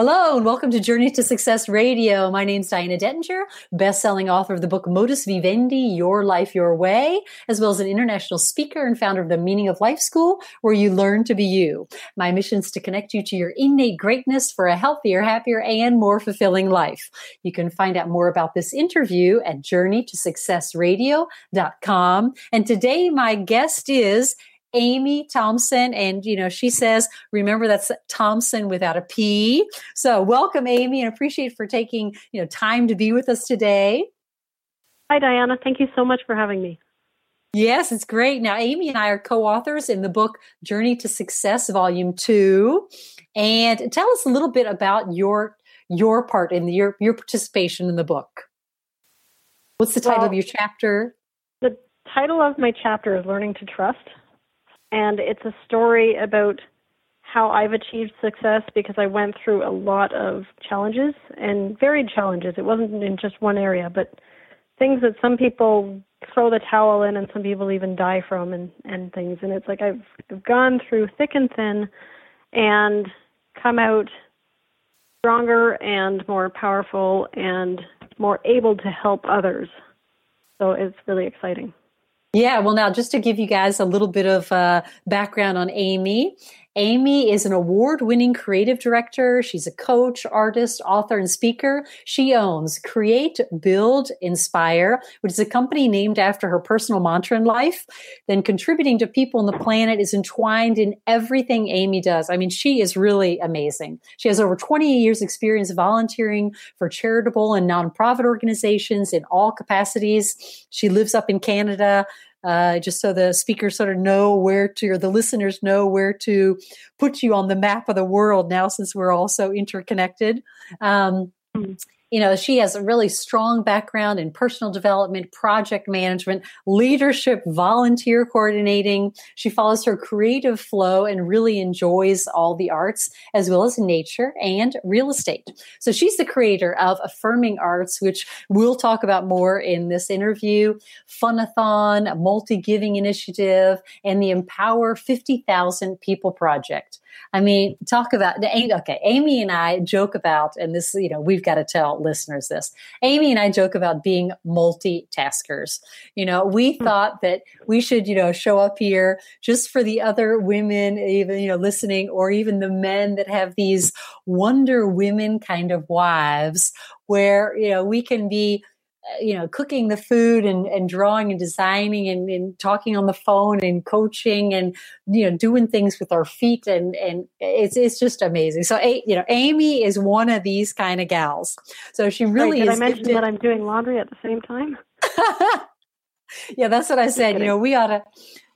Hello and welcome to Journey to Success Radio. My name is Diana Dentinger, best-selling author of the book Modus Vivendi: Your Life Your Way, as well as an international speaker and founder of the Meaning of Life School, where you learn to be you. My mission is to connect you to your innate greatness for a healthier, happier, and more fulfilling life. You can find out more about this interview at journeytosuccessradio.com. And today my guest is Amy Thomson. And, you know, she says, remember that's Thomson without a P. So welcome, Amy, and appreciate for taking, you know, time to be with us today. Hi, Diana. Thank you so much for having me. Yes, it's great. Now, Amy and I are co authors in the book Journey to Success, Volume 2. And tell us a little bit about your your part in the, your your participation in the book. What's the title Well, of your chapter? The title of my chapter is Learning to Trust, and it's a story about how I've achieved success because I went through a lot of challenges and varied challenges. It wasn't in just one area, but things that some people throw the towel in and some people even die from and, and things. And it's like I've, I've gone through thick and thin and come out stronger and more powerful and more able to help others. So it's really exciting. Yeah, well, now just to give you guys a little bit of uh, background on Amy. Amy is an award winning creative director. She's a coach, artist, author, and speaker. She owns Create, Build, Inspire, which is a company named after her personal mantra in life. Then contributing to people on the planet is entwined in everything Amy does. I mean, she is really amazing. She has over 20 years experience volunteering for charitable and nonprofit organizations in all capacities. She lives up in Canada uh, just so the speakers sort of know where to, or the listeners know where to put you on the map of the world now, since we're all so interconnected. Um, you know, she has a really strong background in personal development, project management, leadership, volunteer coordinating. She follows her creative flow and really enjoys all the arts as well as nature and real estate. So she's the creator of Affirming Arts, which we'll talk about more in this interview, Funathon, a multi-giving initiative, and the Empower 50,000 People Project. I mean, talk about okay. Amy and I joke about, and this, you know, we've got to tell listeners this. Amy and I joke about being multitaskers. You know, we hmm. thought that we should, you know, show up here just for the other women, even you know, listening, or even the men that have these Wonder Women kind of wives, where you know we can be Uh, you know cooking the food and, and drawing and designing and, and talking on the phone and coaching and you know doing things with our feet and and it's it's just amazing so A- you know amy is one of these kind of gals so she really Right, did I mention gifted- that I'm doing laundry at the same time? yeah, that's what I said. You know, we ought to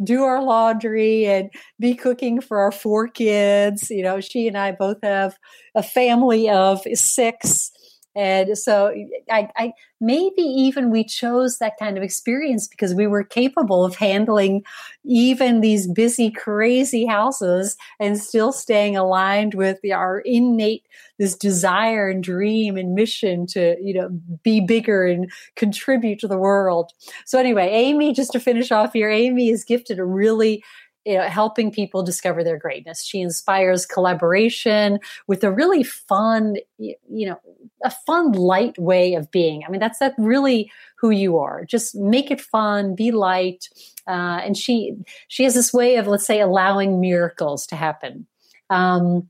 do our laundry and be cooking for our four kids. You know, she and I both have a family of six. And so I, I maybe even we chose that kind of experience because we were capable of handling even these busy, crazy houses and still staying aligned with the, our innate this desire and dream and mission to you know be bigger and contribute to the world. So anyway, Amy, just to finish off here, Amy is gifted a really you know, helping people discover their greatness. She inspires collaboration with a really fun, you know, a fun, light way of being. I mean, that's that really who you are. Just make it fun, be light. Uh, and she she has this way of, let's say, allowing miracles to happen. Um,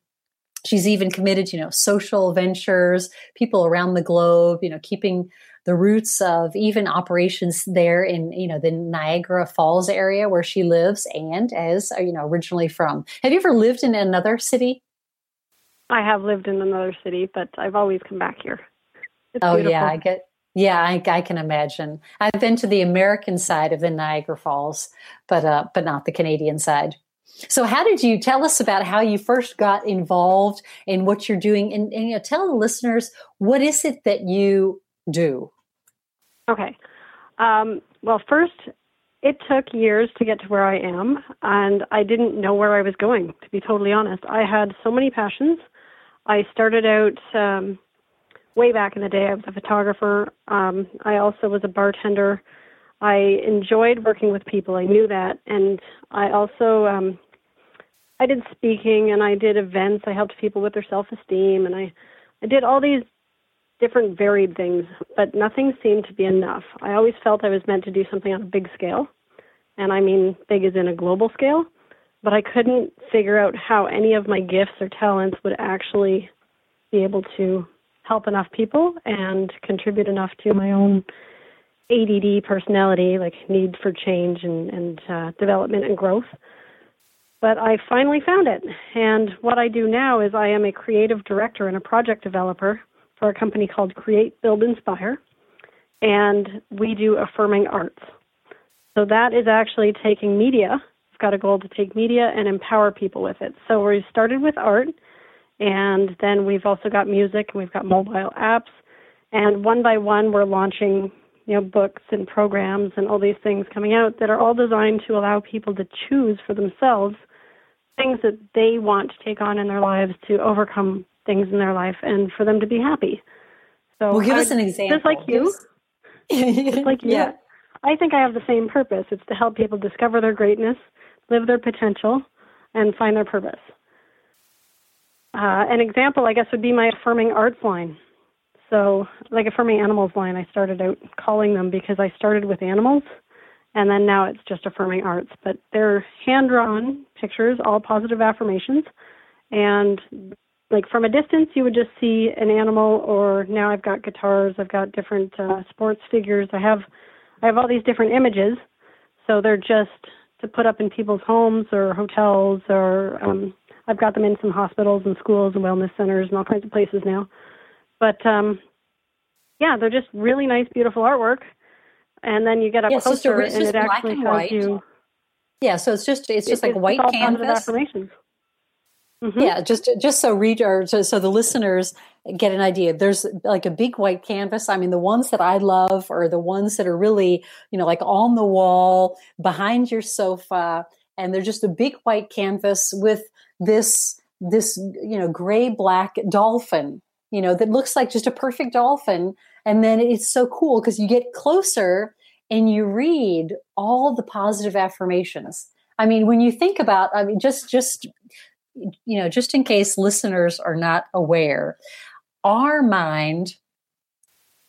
she's even committed, you know, social ventures, people around the globe, you know, keeping the roots of even operations there in you know the Niagara Falls area where she lives and as you know originally from. Have you ever lived in another city? I have lived in another city, but I've always come back here. It's oh beautiful. yeah, I get. Yeah, I, I, can imagine. I've been to the American side of the Niagara Falls, but uh, but not the Canadian side. So, how did you tell us about how you first got involved in what you're doing, and, and you know, tell the listeners what is it that you do? Okay. Um, well, first, it took years to get to where I am, and I didn't know where I was going, to be totally honest. I had so many passions. I started out um, way back in the day. I was a photographer. Um, I also was a bartender. I enjoyed working with people. I knew that, and I also um, I did speaking and I did events. I helped people with their self-esteem, and I I did all these different varied things, but nothing seemed to be enough. I always felt I was meant to do something on a big scale, and I mean big as in a global scale, but I couldn't figure out how any of my gifts or talents would actually be able to help enough people and contribute enough to my own ADD personality, like need for change and, and uh, development and growth. But I finally found it. And what I do now is I am a creative director and a project developer for a company called Create, Build, Inspire, and we do affirming arts. So that is actually taking media. We've got a goal to take media and empower people with it. So we started with art, and then we've also got music, and we've got mobile apps, and one by one we're launching you know books and programs and all these things coming out that are all designed to allow people to choose for themselves things that they want to take on in their lives to overcome things in their life and for them to be happy. So well, give I, us an example. Just like you. just like you. Yeah. I think I have the same purpose. It's to help people discover their greatness, live their potential, and find their purpose. Uh, an example, I guess, would be my affirming arts line. So, like affirming animals line, I started out calling them because I started with animals, and then now it's just affirming arts. But they're hand drawn pictures, all positive affirmations, and like from a distance you would just see an animal or now I've got guitars, I've got different uh, sports figures. I have I have all these different images. So they're just to put up in people's homes or hotels or um I've got them in some hospitals and schools and wellness centers and all kinds of places now. But um yeah, they're just really nice beautiful artwork. And then you get up yeah, closer so and it actually tells you Yeah, so it's just it's just like white canvas. Affirmations. Mm-hmm. Yeah, just just so read so, so the listeners get an idea. There's like a big white canvas. I mean, the ones that I love are the ones that are really, you know, like on the wall behind your sofa, and they're just a big white canvas with this this you know gray black dolphin, you know, that looks like just a perfect dolphin. And then it's so cool because you get closer and you read all the positive affirmations. I mean, when you think about, I mean, just just you know, just in case listeners are not aware, our mind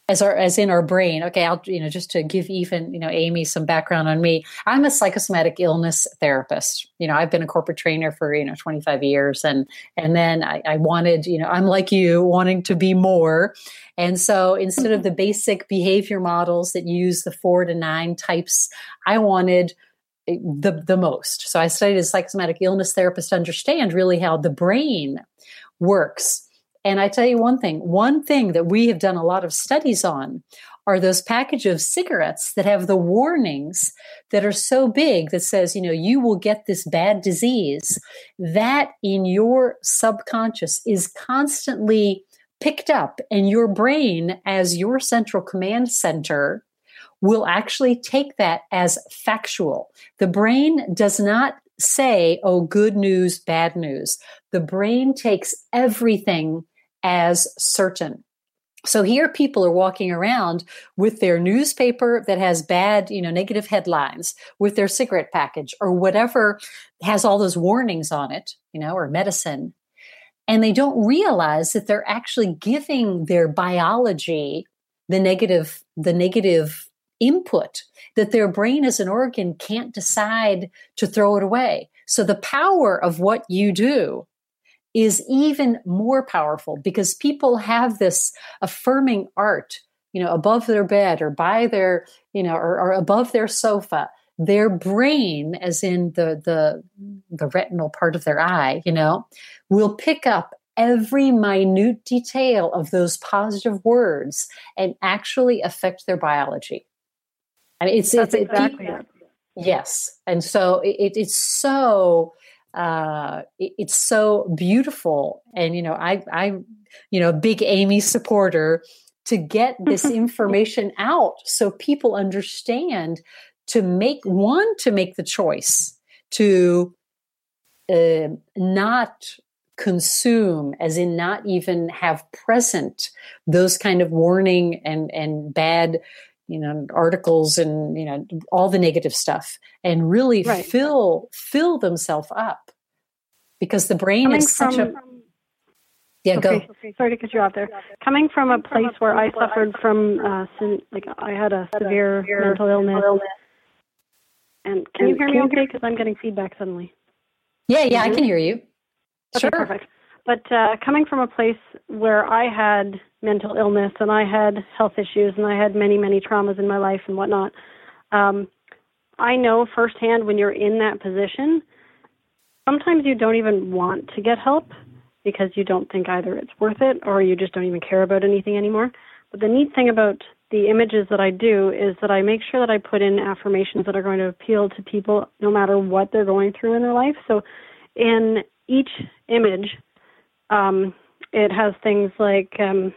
as our as in our brain okay i'll you know just to give even you know amy some background on me i'm a psychosomatic illness therapist. You know i've been a corporate trainer for you know 25 years and and then i, I wanted you know i'm like you wanting to be more. And so instead of the basic behavior models that use the four to nine types i wanted the the most. So I studied as psychosomatic illness therapist to understand really how the brain works. And I tell you one thing, one thing that we have done a lot of studies on are those package of cigarettes that have the warnings that are so big that says, you know, you will get this bad disease. That in your subconscious is constantly picked up and your brain as your central command center will actually take that as factual. The brain does not say, oh, good news, bad news. The brain takes everything as certain. So here people are walking around with their newspaper that has bad, you know, negative headlines, with their cigarette package or whatever has all those warnings on it, you know, or medicine. And they don't realize that they're actually giving their biology the negative, the negative input that their brain as an organ can't decide to throw it away. So the power of what you do is even more powerful because people have this affirming art, you know, above their bed or by their, you know, or, or above their sofa. Their brain, as in the the the retinal part of their eye, you know, will pick up every minute detail of those positive words and actually affect their biology. I mean, it's That's it's exactly it, it. Yes, and so it, it's so uh, it, it's so beautiful, and you know, I I you know, big Amy supporter to get this information out so people understand to make one to make the choice to uh, not consume as in not even have present those kind of warning and and bad you know articles and you know all the negative stuff and really Right. fill fill themselves up because the brain Coming is such a from- yeah go Okay, sorry to cut you off there. Coming from a place where I suffered from, uh, sin, like I had a severe mental illness. And can you hear me okay? Because I'm getting feedback suddenly. yeah yeah i can hear you Okay, sure perfect. But uh, coming from a place where I had mental illness and I had health issues and I had many, many traumas in my life and whatnot, um, I know firsthand when you're in that position, sometimes you don't even want to get help because you don't think either it's worth it or you just don't even care about anything anymore. But the neat thing about the images that I do is that I make sure that I put in affirmations that are going to appeal to people no matter what they're going through in their life. So in each image, um, it has things like, um,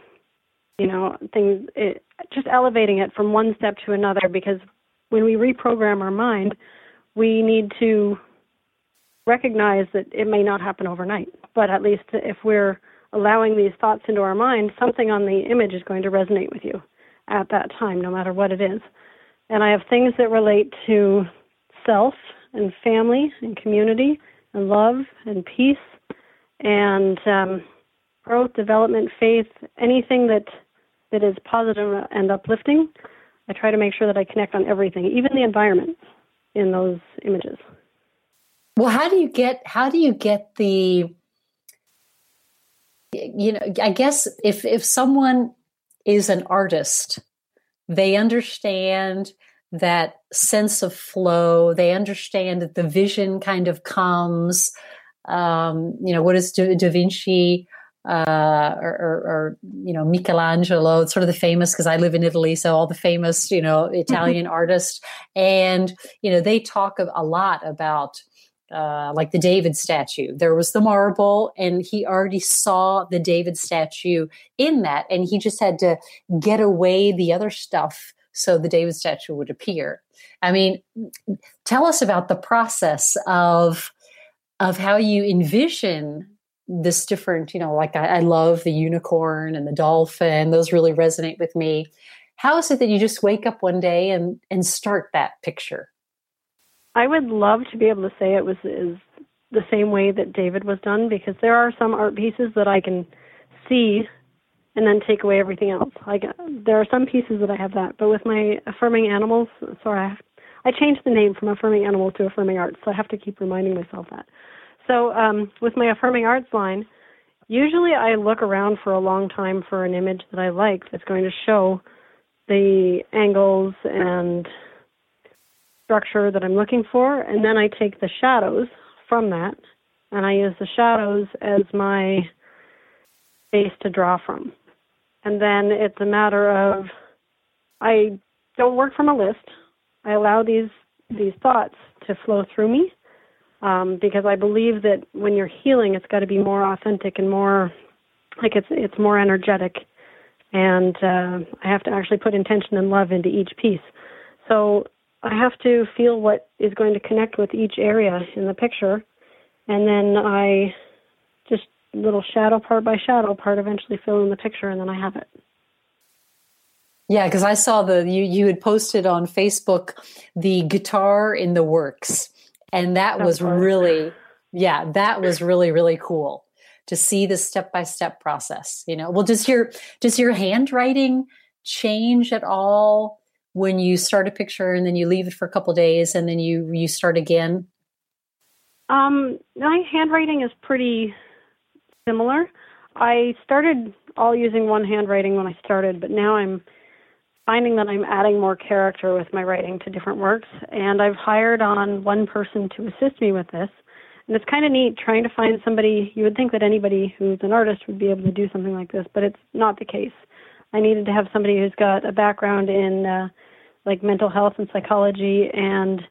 you know, things, it, just elevating it from one step to another because when we reprogram our mind, we need to recognize that it may not happen overnight, but at least if we're allowing these thoughts into our mind, something on the image is going to resonate with you at that time, no matter what it is. And I have things that relate to self and family and community and love and peace and um, growth, development, faith, anything that that is positive and uplifting. I try to make sure that I connect on everything, even the environment in those images. Well, how do you get how do you get the you know, I guess if if someone is an artist, they understand that sense of flow, they understand that the vision kind of comes um, you know, what is Da, da Vinci uh, or, or, or, you know, Michelangelo, sort of the famous, because I live in Italy, so all the famous, you know, Italian artists. And, you know, they talk a, a lot about uh, like the David statue. There was the marble, and he already saw the David statue in that, and he just had to get away the other stuff so the David statue would appear. I mean, tell us about the process of of how you envision this different, you know, like I, I, love the unicorn and the dolphin; those really resonate with me. How is it that you just wake up one day and and start that picture? I would love to be able to say it was is the same way that David was done because there are some art pieces that I can see and then take away everything else. Like there are some pieces that I have that, but with my affirming animals, sorry, I, have, I changed the name from affirming animals to affirming arts, so I have to keep reminding myself that. So um, with my affirming arts line, usually I look around for a long time for an image that I like that's going to show the angles and structure that I'm looking for, and then I take the shadows from that, and I use the shadows as my base to draw from. And then it's a matter of I don't work from a list. I allow these these thoughts to flow through me um, because I believe that when you're healing, it's got to be more authentic and more like it's it's more energetic, and uh, I have to actually put intention and love into each piece. So I have to feel what is going to connect with each area in the picture, and then I just little shadow part by shadow part eventually fill in the picture, and then I have it. Yeah, because I saw the you you had posted on Facebook the guitar in the works, and that was really yeah that was really really cool to see the step by step process. You know, well, does your does your handwriting change at all when you start a picture and then you leave it for a couple days and then you you start again? Um, my handwriting is pretty similar. I started all using one handwriting when I started, but now I'm finding that I'm adding more character with my writing to different works, and I've hired on one person to assist me with this. And it's kind of neat trying to find somebody. You would think that anybody who's an artist would be able to do something like this, but it's not the case. I needed to have somebody who's got a background in uh, like mental health and psychology and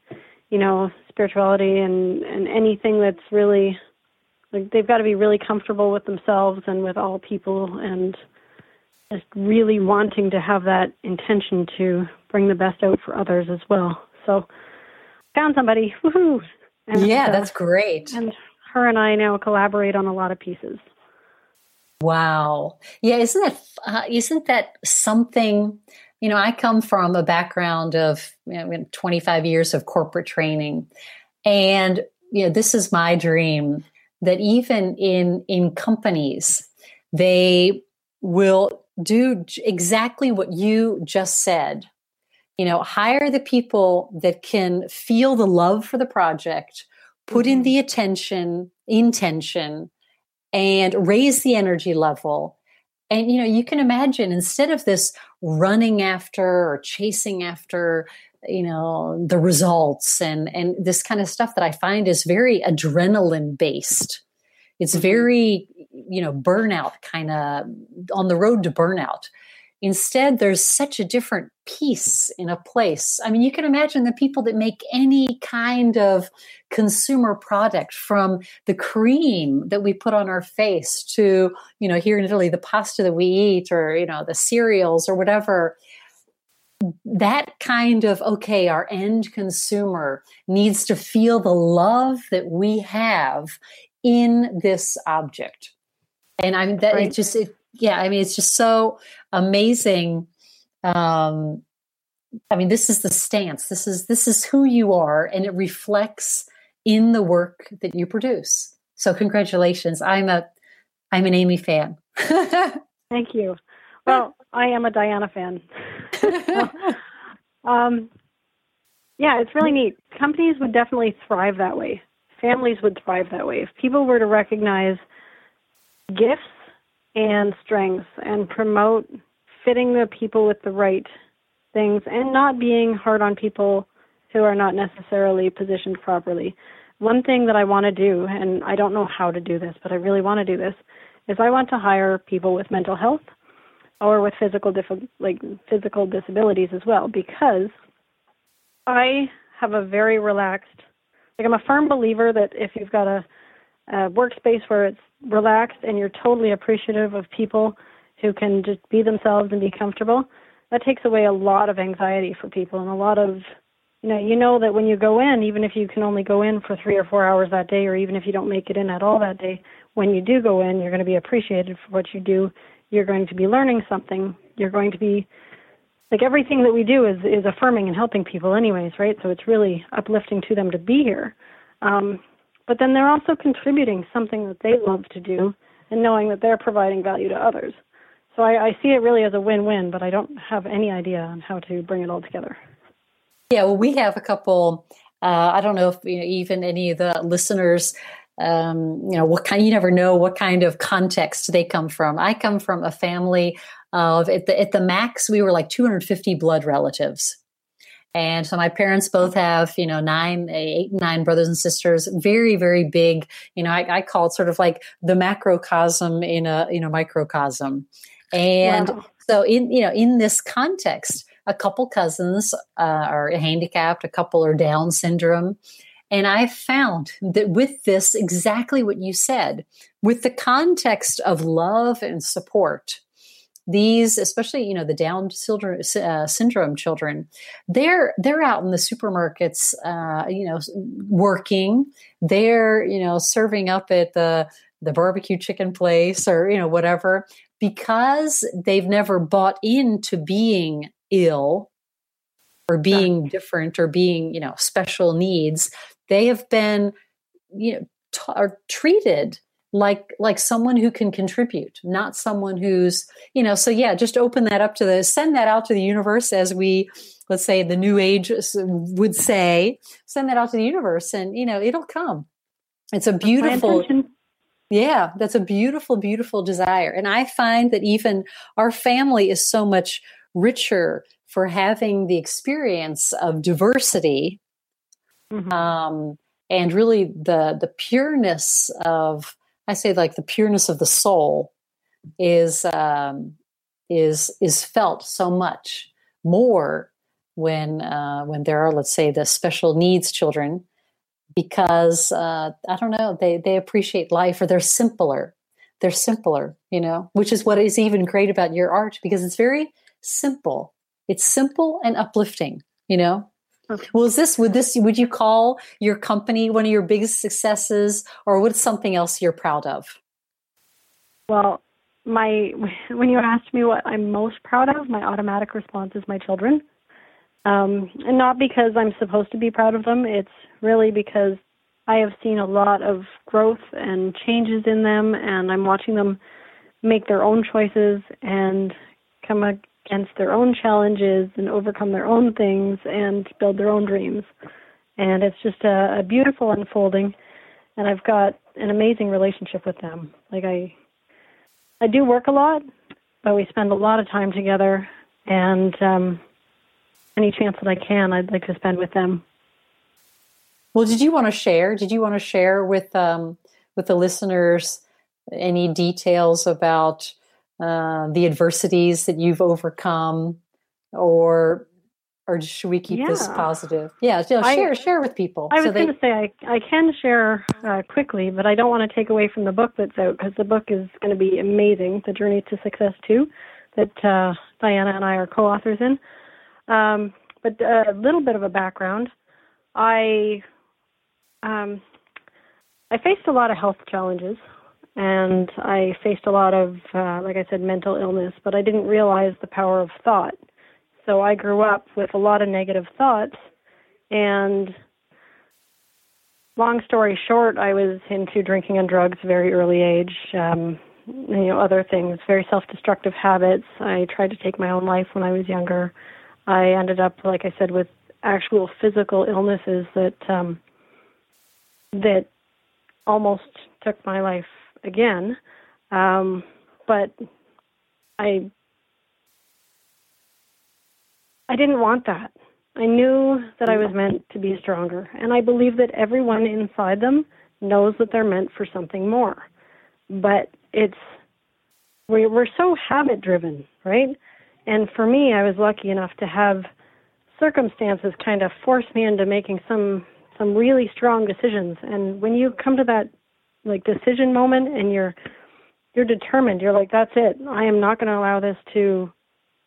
you know spirituality and and anything that's really like they've got to be really comfortable with themselves and with all people and just really wanting to have that intention to bring the best out for others as well. So found somebody. Woohoo! And, yeah, uh, that's great. And her and I now collaborate on a lot of pieces. Wow. Yeah, isn't that uh, isn't that something? You know, I come from a background of you know, 25 years of corporate training, and you know, this is my dream that even in in companies, they will do exactly what you just said. You know, hire the people that can feel the love for the project, put in mm-hmm. the attention, intention, and raise the energy level. And, you know, you can imagine instead of this running after or chasing after, you know, the results and, and this kind of stuff that I find is very adrenaline based. It's mm-hmm. very you know burnout kind of on the road to burnout. Instead there's such a different peace in a place. I mean you can imagine the people that make any kind of consumer product from the cream that we put on our face to you know here in italy the pasta that we eat or you know the cereals or whatever. That kind of okay our end consumer needs to feel the love that we have in this object and I'm that right. it just it, yeah I mean it's just so amazing. Um, I mean this is the stance. This is this is who you are, and it reflects in the work that you produce. So congratulations! I'm a I'm an Amy fan. Thank you. Well, I am a Diana fan. um, yeah, it's really neat. Companies would definitely thrive that way. Families would thrive that way. If people were to recognize gifts and strengths and promote fitting the people with the right things and not being hard on people who are not necessarily positioned properly. One thing that I want to do, and I don't know how to do this, but I really want to do this, is I want to hire people with mental health or with physical dif- like physical disabilities as well because I have a very relaxed like I'm a firm believer that if you've got a, a workspace where it's relaxed and you're totally appreciative of people who can just be themselves and be comfortable, that takes away a lot of anxiety for people and a lot of you know you know that when you go in even if you can only go in for 3 or 4 hours that day or even if you don't make it in at all that day when you do go in you're going to be appreciated for what you do. You're going to be learning something. You're going to be like everything that we do is is affirming and helping people anyways right so it's really uplifting to them to be here um, but then they're also contributing something that they love to do and knowing that they're providing value to others. So I, I see it really as a win-win, but I don't have any idea on how to bring it all together. Yeah, well, we have a couple. Uh, I don't know if you know, even any of the listeners um, you know what kind you never know what kind of context they come from i come from a family of at the, at the max we were like 250 blood relatives and so my parents both have, you know, nine, eight, nine brothers and sisters, very, very big. You know, I, I call it sort of like the macrocosm in a, you know, microcosm. And wow. so in, you know, in this context, a couple cousins uh, are handicapped, a couple are Down syndrome. And I found that with this, exactly what you said, with the context of love and support, these especially you know the down children, uh, syndrome children they're they're out in the supermarkets uh, you know working. They're you know serving up at the the barbecue chicken place or you know whatever. Because they've never bought into being ill or being different or being you know special needs they have been you know t- are treated like like someone who can contribute not someone who's you know so yeah just open that up to the send that out to the universe as we let's say the new age would say. Send that out to the universe and you know it'll come. It's a beautiful yeah that's a beautiful beautiful desire. And i find that even our family is so much richer for having the experience of diversity mm-hmm. um, and really the the pureness of I say like the pureness of the soul is um, is is felt so much more when uh, when there are let's say the special needs children because uh, I don't know they they appreciate life or they're simpler. They're simpler you know which is what is even great about your art because it's very simple. It's simple and uplifting you know Is this would this would you call your company one of your biggest successes, or what's something else you're proud of? Well, my when you asked me what I'm most proud of, my automatic response is my children, um, and not because I'm supposed to be proud of them. It's really because I have seen a lot of growth and changes in them, and I'm watching them make their own choices and come against their own challenges and overcome their own things and build their own dreams. And it's just a, a beautiful unfolding. And I've got an amazing relationship with them. Like I, I do work a lot, but we spend a lot of time together. And um, any chance that I can, I'd like to spend with them. Well, did you want to share? Did you want to share with um, with the listeners any details about uh, the adversities that you've overcome, or or should we keep yeah. this positive? Yeah, you know, share I, share with people. I was so going to say I I can share uh, quickly, but I don't want to take away from the book that's out because the book is going to be amazing. The Journey to Success too, that uh, Diana and I are co-authors in. Um, but a little bit of a background. I um, I faced a lot of health challenges and I faced a lot of, uh, like I said, mental illness, but I didn't realize the power of thought. So I grew up with a lot of negative thoughts, and long story short, I was into drinking and drugs very early age. Um, you know, other things, very self-destructive habits. I tried to take my own life when I was younger. I ended up, like I said, with actual physical illnesses that um, that almost took my life again. Um, but I I didn't want that. I knew that I was meant to be stronger, and I believe that everyone inside them knows that they're meant for something more. But it's we're, we're so habit driven, right? And for me, I was lucky enough to have circumstances kind of force me into making some some really strong decisions. And when you come to that like decision moment and you're you're determined. You're like that's it. I am not going to allow this to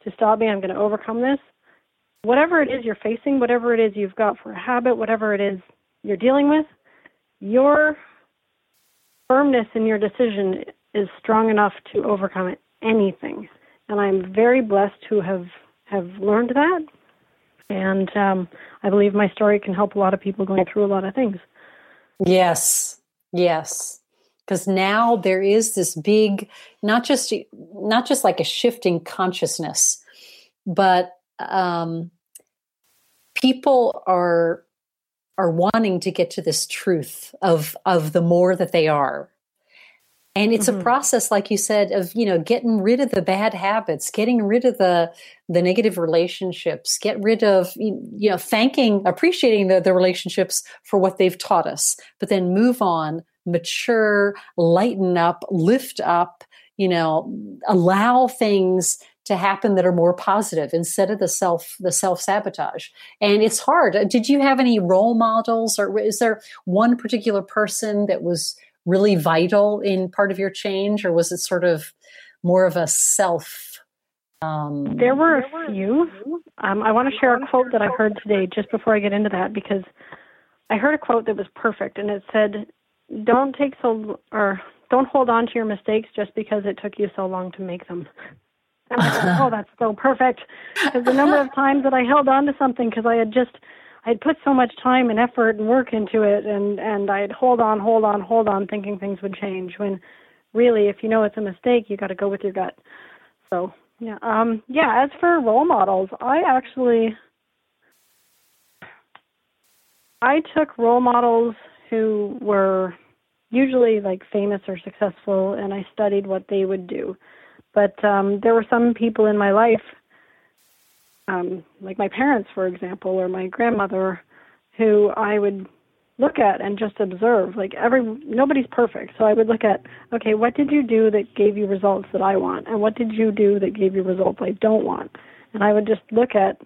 to stop me. I'm going to overcome this. Whatever it is you're facing whatever it is you've got for a habit whatever it is you're dealing with your firmness in your decision is strong enough to overcome anything. And i'm very blessed to have have learned that. And um, i believe my story can help a lot of people going through a lot of things. Yes Yes. Because now there is this big, not just not just like a shifting consciousness, but um, people are are wanting to get to this truth of of the more that they are and it's mm-hmm. a process like you said of you know getting rid of the bad habits getting rid of the the negative relationships get rid of you know thanking appreciating the, the relationships for what they've taught us but then move on mature, lighten up, lift up, you know, allow things to happen that are more positive instead of the self the self sabotage and it's hard did you have any role models or is there one particular person that was really vital in part of your change or was it sort of more of a self um, there were a few um, i want to share a quote that i heard today just before i get into that because i heard a quote that was perfect and it said don't take so or don't hold on to your mistakes just because it took you so long to make them. And I thought, oh, that's so perfect. Because the number of times that I held on to something because I had just I'd put so much time and effort and work into it, and and I'd hold on, hold on, hold on, thinking things would change. When really, if you know it's a mistake, you got to go with your gut. So yeah, um, yeah. As for role models, I actually I took role models who were usually like famous or successful, and I studied what they would do. But um, there were some people in my life, um, like my parents, for example, or my grandmother, who I would look at and just observe. Like every nobody's perfect, so I would look at, okay, what did you do that gave you results that I want, and what did you do that gave you results I don't want, and I would just look at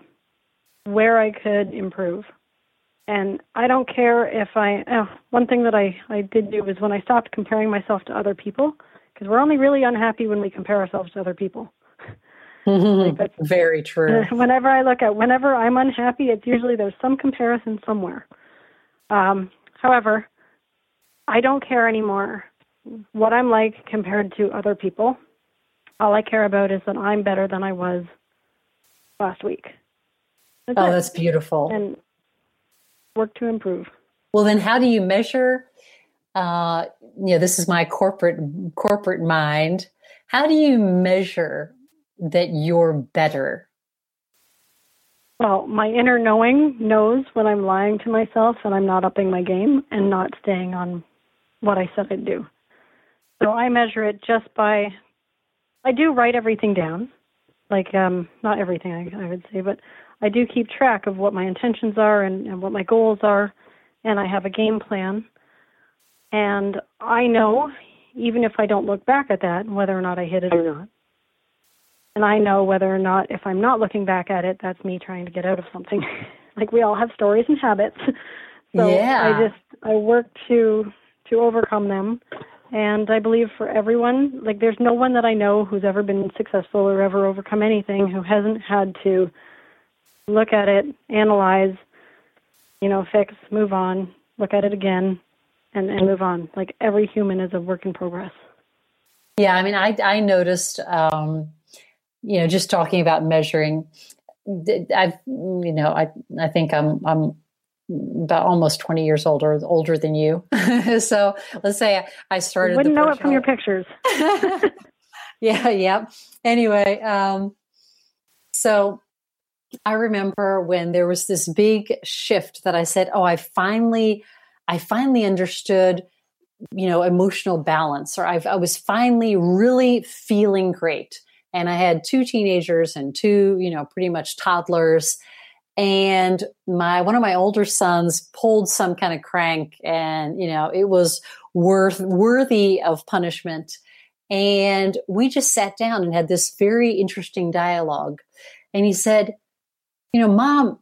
where I could improve. And I don't care if I. Oh, one thing that I I did do was when I stopped comparing myself to other people, because we're only really unhappy when we compare ourselves to other people. Like Very true. Whenever I look at, whenever I'm unhappy, it's usually there's some comparison somewhere. Um, however, I don't care anymore what I'm like compared to other people. All I care about is that I'm better than I was last week. That's oh, it. that's beautiful. And work to improve. Well, then, how do you measure? Uh, you know, this is my corporate corporate mind. How do you measure that you're better? Well, my inner knowing knows when I'm lying to myself and I'm not upping my game and not staying on what I said I'd do. So I measure it just by I do write everything down. Like um not everything I, I would say, but I do keep track of what my intentions are and, and what my goals are, and I have a game plan. And I know, even if I don't look back at that, whether or not I hit it or not. And I know whether or not, if I'm not looking back at it, that's me trying to get out of something. like we all have stories and habits. so yeah. I just I work to to overcome them. And I believe for everyone, like there's no one that I know who's ever been successful or ever overcome anything who hasn't had to look at it, analyze, you know, fix, move on, look at it again, and, and move on. Like every human is a work in progress. Yeah, I mean, I I noticed, um, you know, just talking about measuring. I've, you know, I I think I'm I'm about almost 20 years older older than you so let's say i, I started you wouldn't know it from your pictures yeah yeah anyway um so I remember when there was this big shift that I said, "Oh, I finally, I finally understood." you know emotional balance or I've, i was finally really feeling great and i had two teenagers and two you know pretty much toddlers. And my one of my older sons pulled some kind of crank and you know it was worth worthy of punishment. And we just sat down and had this very interesting dialogue. And he said you know, mom,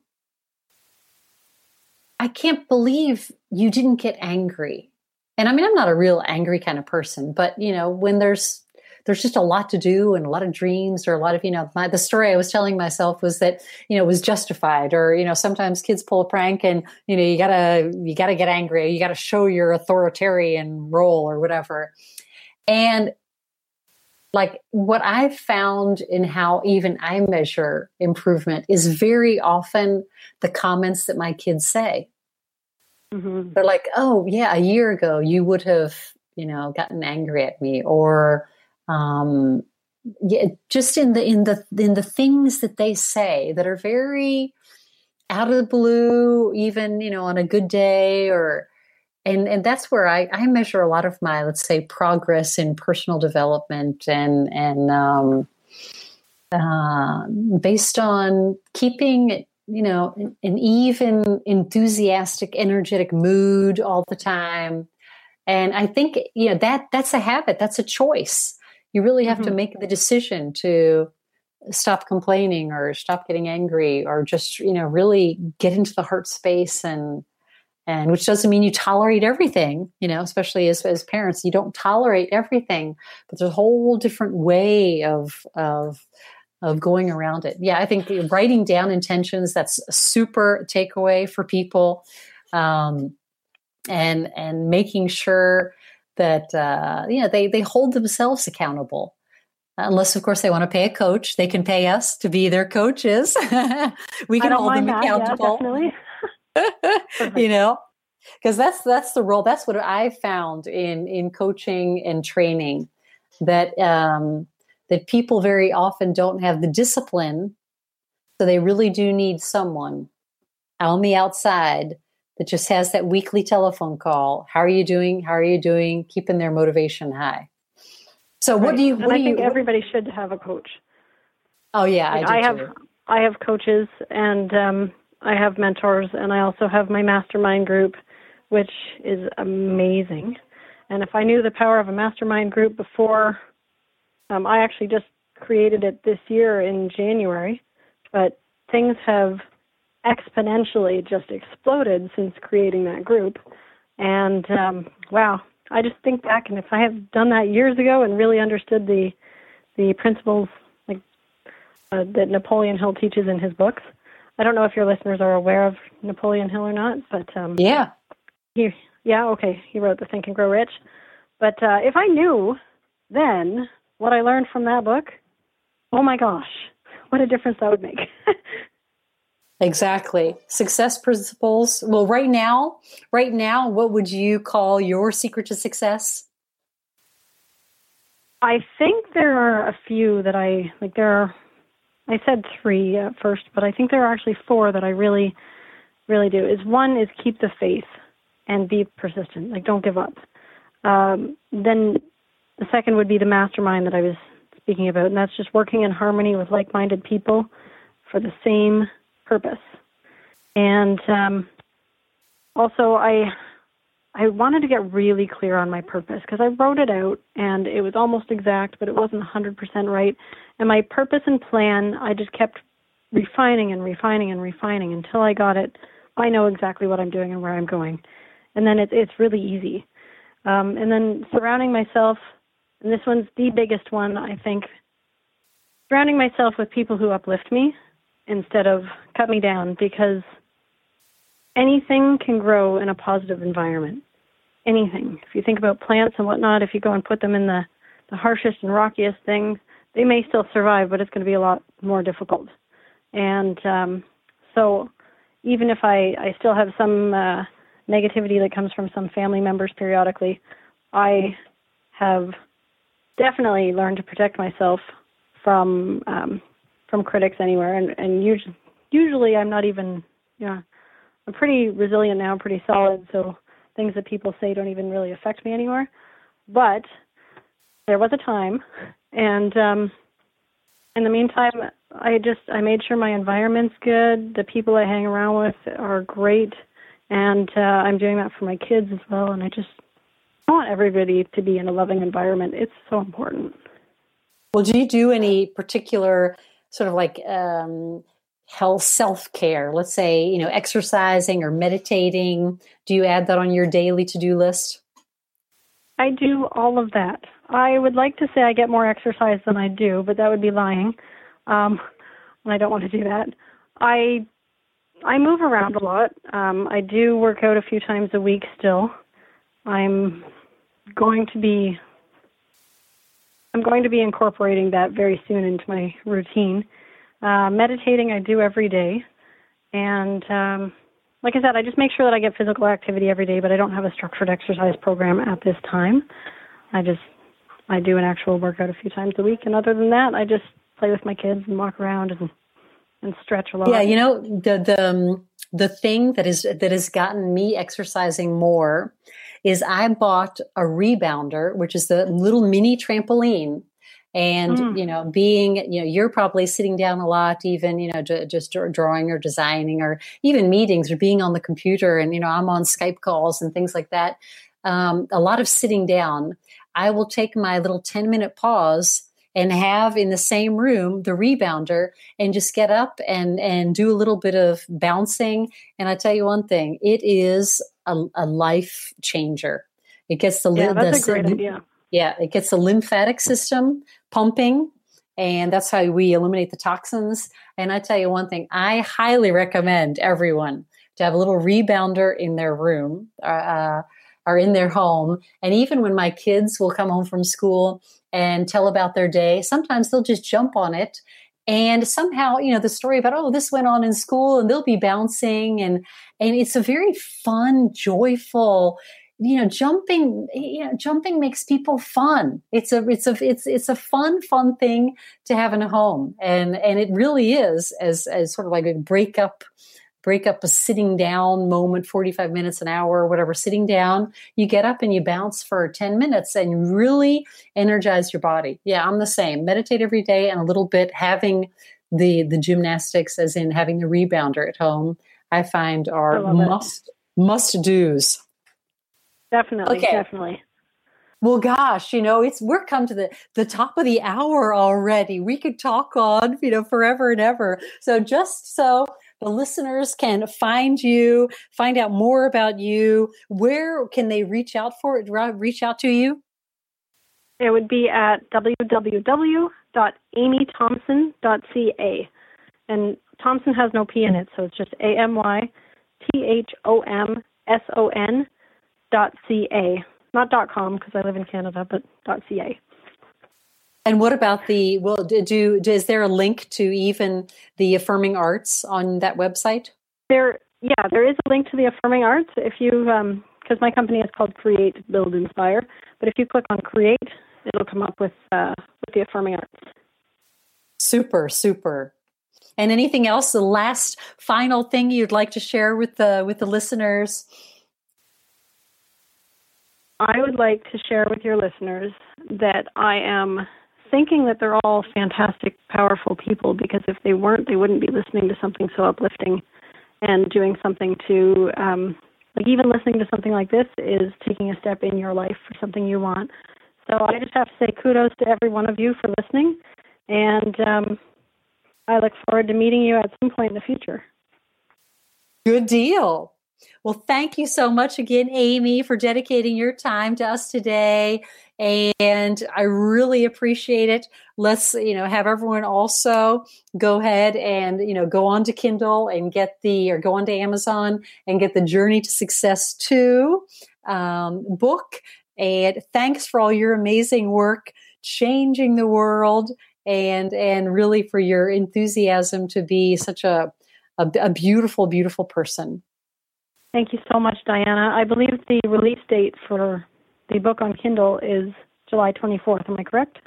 I can't believe you didn't get angry. And I mean, I'm not a real angry kind of person, but you know, when there's there's just a lot to do and a lot of dreams or a lot of you know my, the story i was telling myself was that you know was justified or you know sometimes kids pull a prank and you know you gotta you gotta get angry you gotta show your authoritarian role or whatever and like what I've found in how even I measure improvement is very often the comments that my kids say. Mm-hmm. They're like, "Oh, yeah, a year ago you would have, you know, gotten angry at me," or um, yeah, just in the in the in the things that they say that are very out of the blue, even you know, on a good day or and and that's where I, I measure a lot of my let's say progress in personal development and and um, uh, based on keeping you know an even enthusiastic energetic mood all the time. And i think you know that that's a habit that's a choice you really have mm-hmm. to make the decision to stop complaining or stop getting angry or just you know really get into the heart space and and which doesn't mean you tolerate everything you know especially as, as parents you don't tolerate everything but there's a whole different way of of of going around it yeah i think writing down intentions that's a super takeaway for people um, and and making sure that uh, you know they they hold themselves accountable. Unless, of course, they want to pay a coach, they can pay us to be their coaches. we can hold them that. accountable. Yeah, you know, because that's that's the role. That's what I found in in coaching and training that um, that people very often don't have the discipline, so they really do need someone on the outside that just has that weekly telephone call. How are you doing? How are you doing? Keeping their motivation high. So, what right. do you? And I think you? everybody should have a coach. oh yeah, Like, I, I have. I have coaches and um, I have mentors, and I also have my mastermind group, which is amazing. And if I knew the power of a mastermind group before, um, I actually just created it this year in January, but things have exponentially just exploded since creating that group. And um, wow, I just think back, and if I had done that years ago and really understood the the principles like uh, that Napoleon Hill teaches in his books. I don't know if your listeners are aware of Napoleon Hill or not, but um, Yeah, he, yeah, okay, he wrote the Think and Grow Rich. But uh, if I knew then what I learned from that book, oh my gosh, what a difference that would make. exactly. Success principles. Well, right now, right now, what would you call your secret to success? I think there are a few that I like. There are, I said three at first, but I think there are actually four that I really, really do. Is one is keep the faith and be persistent. Like don't give up. Um, then the second would be the mastermind that I was speaking about, and that's just working in harmony with like-minded people for the same purpose. And um, also, I I wanted to get really clear on my purpose because I wrote it out and it was almost exact, but it wasn't 100% right. And my purpose and plan, I just kept refining and refining and refining until I got it. I know exactly what I'm doing and where I'm going. And then it's it's really easy. Um, and then surrounding myself, and this one's the biggest one, I think, surrounding myself with people who uplift me instead of cut me down because anything can grow in a positive environment. Anything. If you think about plants and whatnot, if you go and put them in the, the harshest and rockiest things, they may still survive, but it's going to be a lot more difficult. And um, so, even if I, I still have some uh, negativity that comes from some family members periodically, I have definitely learned to protect myself from um, from critics anywhere. And, and usually, usually, I'm not even, you know, I'm pretty resilient now, pretty solid. So things that people say don't even really affect me anymore. But there was a time, and um, in the meantime, I just I made sure my environment's good. The people I hang around with are great, and uh, I'm doing that for my kids as well. And I just I want everybody to be in a loving environment. It's so important. Well, do you do any particular sort of like um, health self care? Let's say you know exercising or meditating. Do you add that on your daily to do list? I do all of that. I would like to say I get more exercise than I do, but that would be lying. Um, and I don't want to do that. I I move around a lot. Um, I do work out a few times a week still. I'm going to be I'm going to be incorporating that very soon into my routine. Uh, meditating I do every day, and um, like I said, I just make sure that I get physical activity every day, but I don't have a structured exercise program at this time. I just I do an actual workout a few times a week, and other than that, I just play with my kids and walk around and and stretch a lot. Yeah, you know the the um, the thing that is that has gotten me exercising more is I bought a rebounder, which is the little mini trampoline. And Mm. you know, being you know, you're probably sitting down a lot, even you know, ju- just drawing or designing, or even meetings, or being on the computer. And you know, I'm on Skype calls and things like that. Um, a lot of sitting down. I will take my little ten minute pause and have in the same room the rebounder and just get up and and do a little bit of bouncing and i tell you one thing it is a, a life changer it gets the yeah, that's the, a great idea. yeah it gets the lymphatic system pumping and that's how we eliminate the toxins and i tell you one thing i highly recommend everyone to have a little rebounder in their room uh, are in their home. And even when my kids will come home from school and tell about their day, sometimes they'll just jump on it and somehow you know the story about oh this went on in school and they'll be bouncing and and it's a very fun joyful you know jumping you know jumping makes people fun. It's a it's a it's it's a fun fun thing to have in a home. And and it really is as as sort of like a break up break up a sitting down moment 45 minutes an hour or whatever sitting down you get up and you bounce for 10 minutes and really energize your body yeah i'm the same meditate every day and a little bit having the the gymnastics as in having the rebounder at home i find are I must must do's Definitely, Okay. definitely. Well, gosh, you know, it's we're come to the the top of the hour already. We could talk on, you know, forever and ever. So just so the listeners can find you, find out more about you, where can they reach out for it? Reach out to you? It would be at www.amythomson.ca. And Thomson has no P in it, so it's just A M Y T H O M S O N dot C A. Not dot com because I live in Canada, but dot C A. And what about the well? Do, do is there a link to even the affirming arts on that website? There, yeah, there is a link to the affirming arts if you, because my company is called Create, Build, Inspire. But if you click on Create, it'll come up with uh, with the affirming arts. Super, super. And anything else? The last final thing you'd like to share with the with the listeners? I would like to share with your listeners that I am thinking that they're all fantastic, powerful people because if they weren't, they wouldn't be listening to something so uplifting and doing something to, um, like, even listening to something like this is taking a step in your life for something you want. So I just have to say kudos to every one of you for listening, and um, I look forward to meeting you at some point in the future. Good deal. Well, thank you so much again, Amy, for dedicating your time to us today. And I really appreciate it. Let's, you know, have everyone also go ahead and, you know, go on to Kindle and get the, or go on to Amazon and get the Journey to Success 2 um, book. And thanks for all your amazing work changing the world and, and really for your enthusiasm to be such a, a, a beautiful, beautiful person. Thank you so much, Diana. I believe the release date for the book on Kindle is July 24th. Am I correct?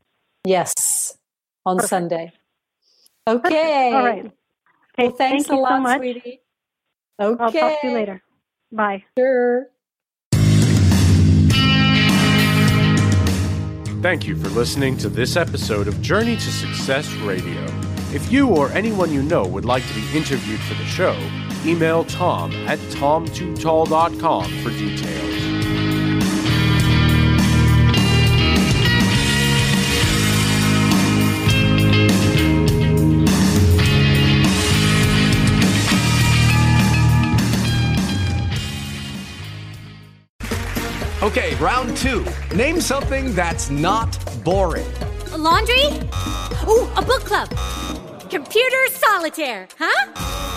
Yes, on Perfect. Sunday. Perfect. Okay. All right. Okay. Well, thanks Thank you a lot, so much. sweetie. Okay. I'll talk to you later. Bye. Sure. Thank you for listening to this episode of Journey to Success Radio. If you or anyone you know would like to be interviewed for the show, email tom at tom2tall.com for details. Okay, round two. Name something that's not boring. A laundry? Ooh, a book club. Computer solitaire, huh?